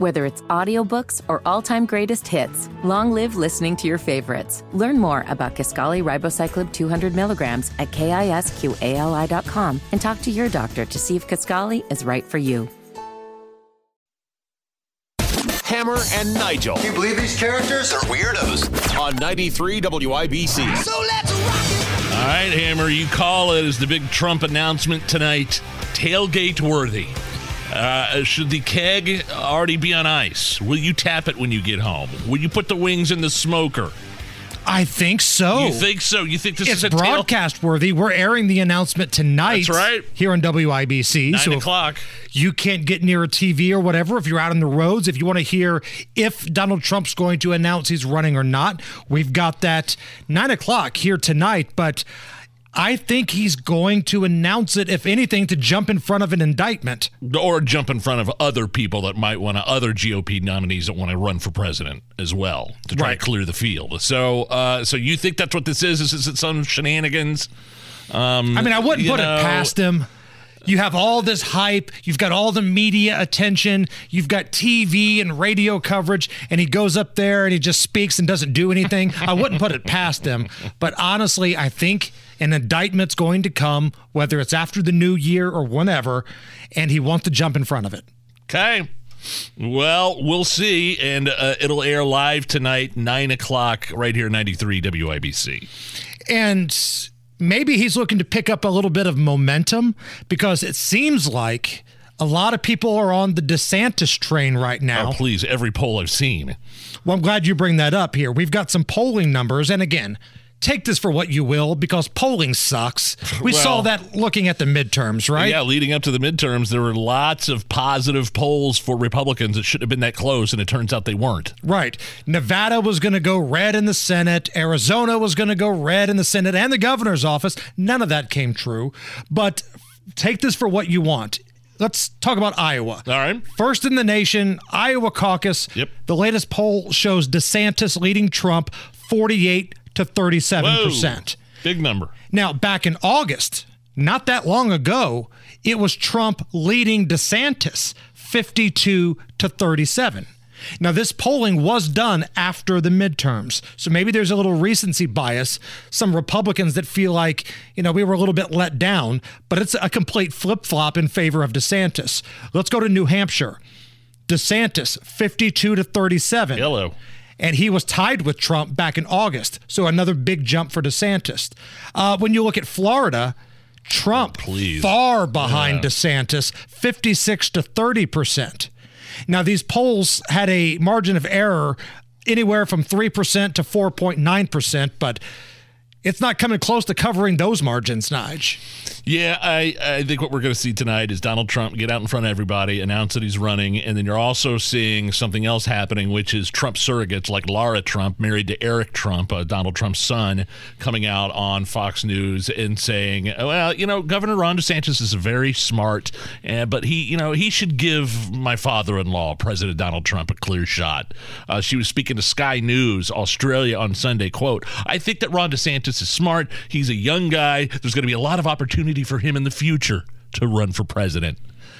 Whether it's audiobooks or all-time greatest hits, long live listening to your favorites. Learn more about Kisqali Ribociclib 200 milligrams at kisqali.com and talk to your doctor to see if Kisqali is right for you. Hammer and Nigel. Can you believe these characters are weirdos? On 93 WIBC. So let's rock it! All right, Hammer, you call it as the big Trump announcement tonight tailgate worthy. Uh, should the keg already be on ice? Will you tap it when you get home? Will you put the wings in the smoker? I think so. You think so? You think this it's is a broadcast tail- worthy. We're airing the announcement tonight. That's right. Here on WIBC. Nine so o'clock. You can't get near a TV or whatever. If you're out on the roads, if you want to hear if Donald Trump's going to announce he's running or not, we've got that nine o'clock here tonight. But I think he's going to announce it, if anything, to jump in front of an indictment. Or jump in front of other people that might want to, other GOP nominees that want to run for president as well to try Right. to clear the field. So, uh, so you think that's what this is? Is it some shenanigans? Um, I mean, I wouldn't put know, it past him. You have all this hype, you've got all the media attention, you've got TV and radio coverage, and he goes up there and he just speaks and doesn't do anything. I wouldn't put it past him. But honestly, I think an indictment's going to come, whether it's after the new year or whenever, and he wants to jump in front of it. Okay. Well, we'll see, and uh, it'll air live tonight, nine o'clock, right here, ninety three WIBC. And maybe he's looking to pick up a little bit of momentum because it seems like a lot of people are on the DeSantis train right now. Oh, please, every poll I've seen. Well, I'm glad you bring that up here. We've got some polling numbers. And again, take this for what you will because polling sucks. We saw that looking at the midterms, right? Yeah, leading up to the midterms, there were lots of positive polls for Republicans that shouldn't have been that close, and it turns out they weren't. Right. Nevada was going to go red in the Senate. Arizona was going to go red in the Senate and the governor's office. None of that came true. But take this for what you want. Let's talk about Iowa. All right. First in the nation, Iowa caucus. Yep. The latest poll shows DeSantis leading Trump 48 to 37%. Big number. Now, back in August, not that long ago, it was Trump leading DeSantis 52 to 37. Now, this polling was done after the midterms. So maybe there's a little recency bias. Some Republicans that feel like, you know, we were a little bit let down, but it's a complete flip flop in favor of DeSantis. Let's go to New Hampshire. DeSantis 52 to 37 Hello. And he was tied with Trump back in August. So another big jump for DeSantis. Uh, when you look at Florida, Trump please. far behind DeSantis, 56 to 30 percent. Now these polls had a margin of error anywhere from 3% to 4.9 percent, but it's not coming close to covering those margins, Nige. Yeah, I, I think what we're going to see tonight is Donald Trump get out in front of everybody, announce that he's running, and then you're also seeing something else happening, which is Trump surrogates like Laura Trump, married to Eric Trump, uh, Donald Trump's son, coming out on Fox News and saying, "Well, you know, Governor Ron DeSantis is very smart, uh, but he, you know, he should give my father-in-law, President Donald Trump, a clear shot." Uh, she was speaking to Sky News Australia on Sunday. "Quote: I think that Ron DeSantis is smart. He's a young guy. There's going to be a lot of opportunity for him in the future to run for president."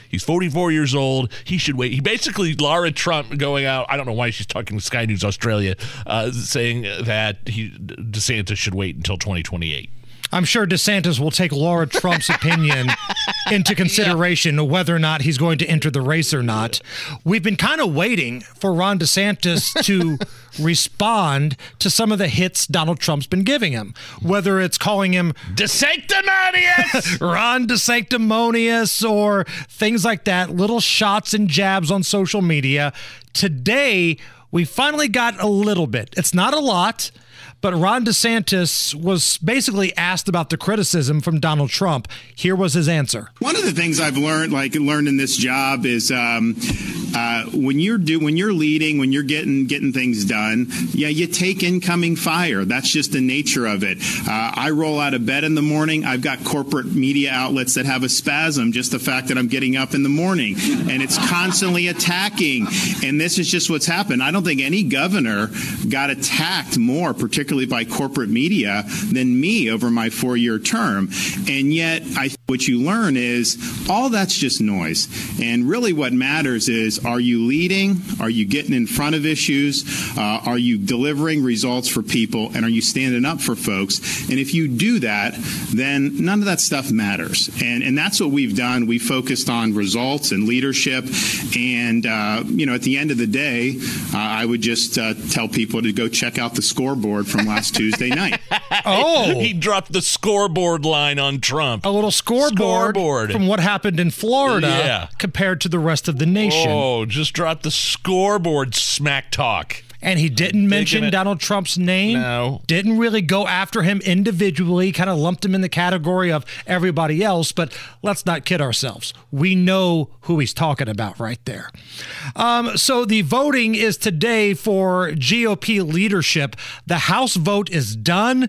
He's 44 years old. He should wait. He basically, Laura Trump going out. I don't know why she's talking to Sky News Australia, uh, saying that he DeSantis should wait until 2028. I'm sure DeSantis will take Laura Trump's opinion into consideration whether or not he's going to enter the race or not. We've been kind of waiting for Ron DeSantis to respond to some of the hits Donald Trump's been giving him, whether it's calling him DeSanctimonious! Ron DeSanctimonious or things like that, little shots and jabs on social media. Today, we finally got a little bit. It's not a lot. But Ron DeSantis was basically asked about the criticism from Donald Trump. Here was his answer. One of the things I've learned, like learned in this job, is um, uh, when you're do when you're leading, when you're getting getting things done, yeah, you take incoming fire. That's just the nature of it. Uh, I roll out of bed in the morning. I've got corporate media outlets that have a spasm. Just the fact that I'm getting up in the morning, and it's constantly attacking. And this is just what's happened. I don't think any governor got attacked more, particularly by corporate media, than me over my four-year term. And yet, I. what you learn is all that's just noise. And really, what matters is are you leading? Are you getting in front of issues? Uh, are you delivering results for people? And are you standing up for folks? And if you do that, then none of that stuff matters. And, and that's what we've done. We focused on results and leadership. And, uh, you know, at the end of the day, uh, I would just uh, tell people to go check out the scoreboard from last Tuesday night. Oh, he dropped the scoreboard line on Trump. a little scoreboard, Scoreboard. from what happened in Florida Yeah. compared to the rest of the nation. Oh, just dropped the scoreboard smack talk. And he didn't mention it- Donald Trump's name. No. Didn't really go after him individually, kind of lumped him in the category of everybody else. But let's not kid ourselves. We know who he's talking about right there. Um, so the voting is today for GOP leadership. The House vote is done,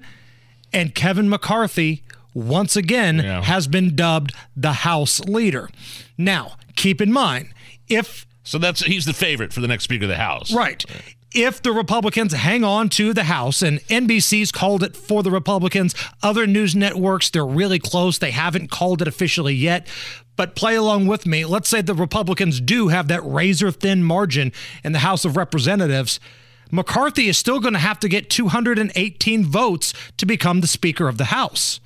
and Kevin McCarthy once again Yeah. has been dubbed the House leader. Now, keep in mind, if So that's he's the favorite for the next Speaker of the House. Right. If the Republicans hang on to the House, and NBC's called it for the Republicans, other news networks, they're really close. They haven't called it officially yet. But play along with me. Let's say the Republicans do have that razor thin margin in the House of Representatives. McCarthy is still going to have to get 218 votes to become the Speaker of the House.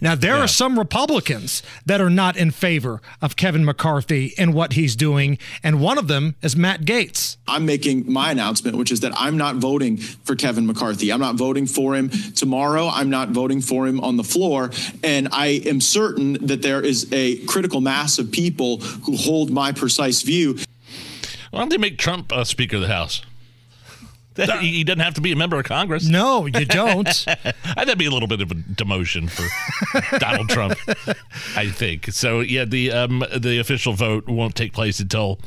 Now, there are some Republicans that are not in favor of Kevin McCarthy and what he's doing, and one of them is Matt Gaetz. I'm making my announcement, which is that I'm not voting for Kevin McCarthy. I'm not voting for him tomorrow. I'm not voting for him on the floor. And I am certain that there is a critical mass of people who hold my precise view. Why don't they make Trump uh, Speaker of the House? He doesn't have to be a member of Congress. No, you don't. That'd be a little bit of a demotion for Donald Trump, I think. So yeah, the um, the official vote won't take place until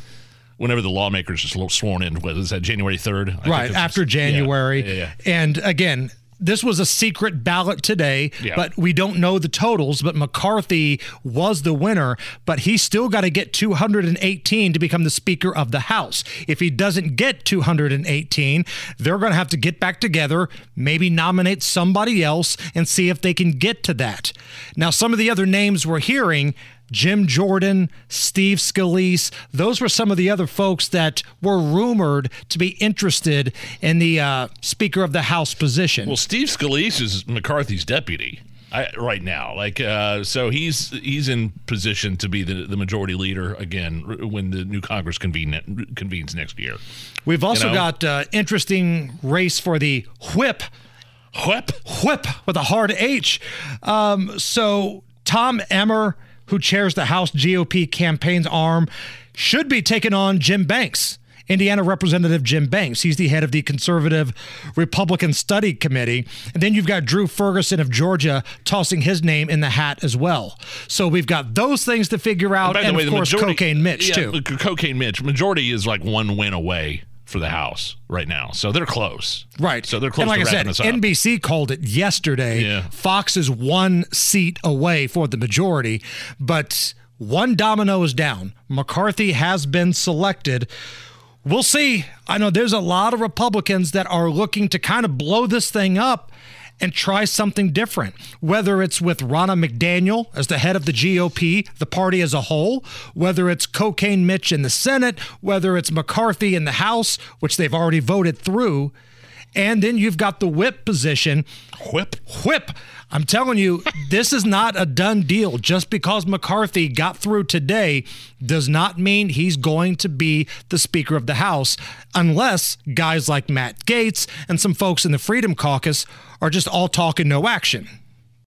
whenever the lawmakers are sworn in. What is that? January third, right after January. Yeah, yeah, yeah. And again, this was a secret ballot today, Yeah. but we don't know the totals. But McCarthy was the winner, but he's still got to get 218 to become the Speaker of the House. If he doesn't get 218, they're going to have to get back together, maybe nominate somebody else, and see if they can get to that. Now, some of the other names we're hearing. Jim Jordan, Steve Scalise, those were some of the other folks that were rumored to be interested in the uh, Speaker of the House position. Well, Steve Scalise is McCarthy's deputy I, right now. Like, uh, so he's he's in position to be the, the majority leader again when the new Congress convene, convenes next year. We've also know? got uh, interesting race for the whip, Whip. whip with a hard H. Um, so Tom Emmer, who chairs the House GOP campaign's arm, should be taking on Jim Banks. Indiana Representative Jim Banks. He's the head of the conservative Republican Study Committee. And then you've got Drew Ferguson of Georgia tossing his name in the hat as well. So we've got those things to figure out. By the and way, of the course, majority, Cocaine Mitch, yeah, too. Cocaine Mitch. Majority is like one win away for the House right now, so they're close. Right. So they're close And like to I said. NBC called it yesterday. Yeah. Fox is one seat away for the majority, but one domino is down. McCarthy has been selected. We'll see. I know there's a lot of Republicans that are looking to kind of blow this thing up and try something different. Whether it's with Ronna McDaniel as the head of the GOP, the party as a whole, whether it's Cocaine Mitch in the Senate, whether it's McCarthy in the House, which they've already voted through. And then you've got the whip position. Whip. Whip. I'm telling you, this is not a done deal. Just because McCarthy got through today does not mean he's going to be the Speaker of the House unless guys like Matt Gaetz and some folks in the Freedom Caucus are just all talk and no action.